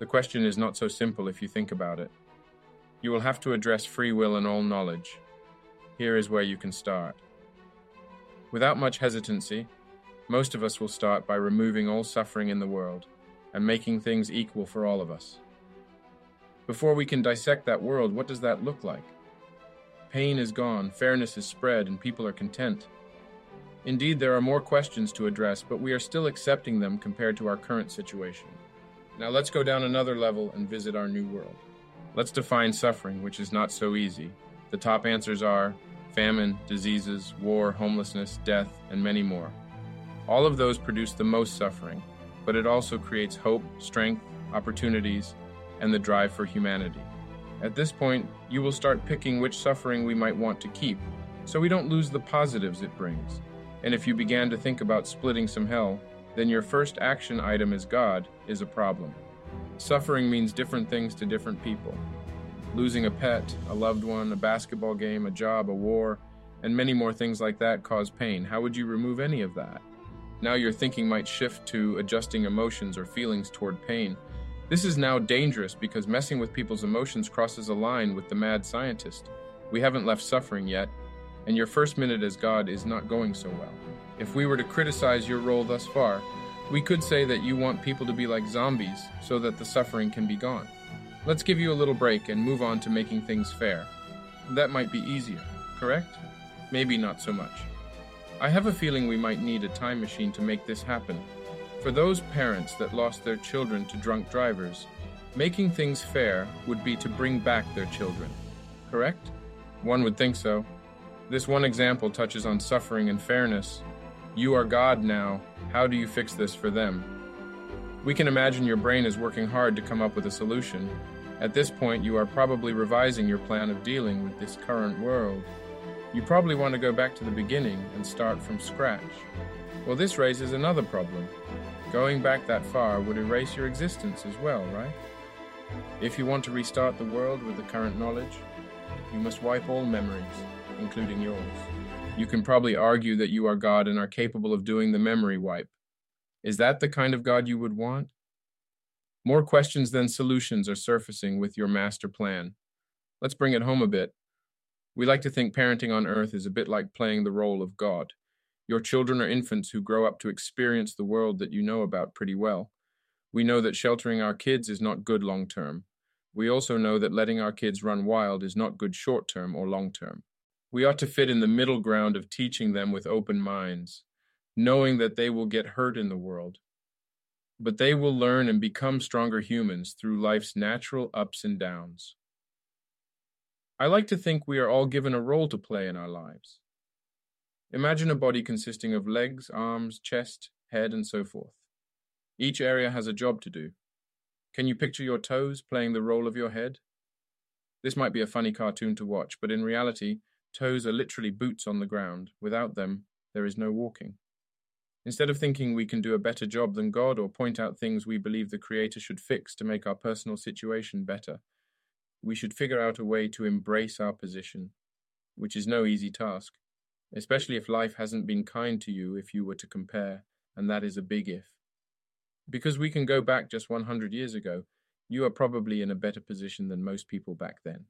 The question is not so simple if you think about it. You will have to address free will and all knowledge. Here is where you can start. Without much hesitancy, most of us will start by removing all suffering in the world and making things equal for all of us. Before we can dissect that world, what does that look like? Pain is gone, fairness is spread, and people are content. Indeed, there are more questions to address, but we are still accepting them compared to our current situation. Now let's go down another level and visit our new world. Let's define suffering, which is not so easy. The top answers are famine, diseases, war, homelessness, death, and many more. All of those produce the most suffering, but it also creates hope, strength, opportunities, and the drive for humanity. At this point, you will start picking which suffering we might want to keep, so we don't lose the positives it brings. And if you began to think about splitting some hell, then your first action item as God is a problem. Suffering means different things to different people. Losing a pet, a loved one, a basketball game, a job, a war, and many more things like that cause pain. How would you remove any of that? Now your thinking might shift to adjusting emotions or feelings toward pain. This is now dangerous because messing with people's emotions crosses a line with the mad scientist. We haven't left suffering yet, and your first minute as God is not going so well. If we were to criticize your role thus far, we could say that you want people to be like zombies so that the suffering can be gone. Let's give you a little break and move on to making things fair. That might be easier, correct? Maybe not so much. I have a feeling we might need a time machine to make this happen. For those parents that lost their children to drunk drivers, making things fair would be to bring back their children, correct? One would think so. This one example touches on suffering and fairness, you are God now. How do you fix this for them? We can imagine your brain is working hard to come up with a solution. At this point, you are probably revising your plan of dealing with this current world. You probably want to go back to the beginning and start from scratch. Well, this raises another problem. Going back that far would erase your existence as well, right? If you want to restart the world with the current knowledge, you must wipe all memories, including yours. You can probably argue that you are God and are capable of doing the memory wipe. Is that the kind of God you would want? More questions than solutions are surfacing with your master plan. Let's bring it home a bit. We like to think parenting on earth is a bit like playing the role of God. Your children are infants who grow up to experience the world that you know about pretty well. We know that sheltering our kids is not good long term. We also know that letting our kids run wild is not good short term or long term. We ought to fit in the middle ground of teaching them with open minds, knowing that they will get hurt in the world. But they will learn and become stronger humans through life's natural ups and downs. I like to think we are all given a role to play in our lives. Imagine a body consisting of legs, arms, chest, head, and so forth. Each area has a job to do. Can you picture your toes playing the role of your head? This might be a funny cartoon to watch, but in reality, Toes are literally boots on the ground. Without them, there is no walking. Instead of thinking we can do a better job than God or point out things we believe the Creator should fix to make our personal situation better, we should figure out a way to embrace our position, which is no easy task, especially if life hasn't been kind to you if you were to compare, and that is a big if. Because we can go back just 100 years ago, you are probably in a better position than most people back then.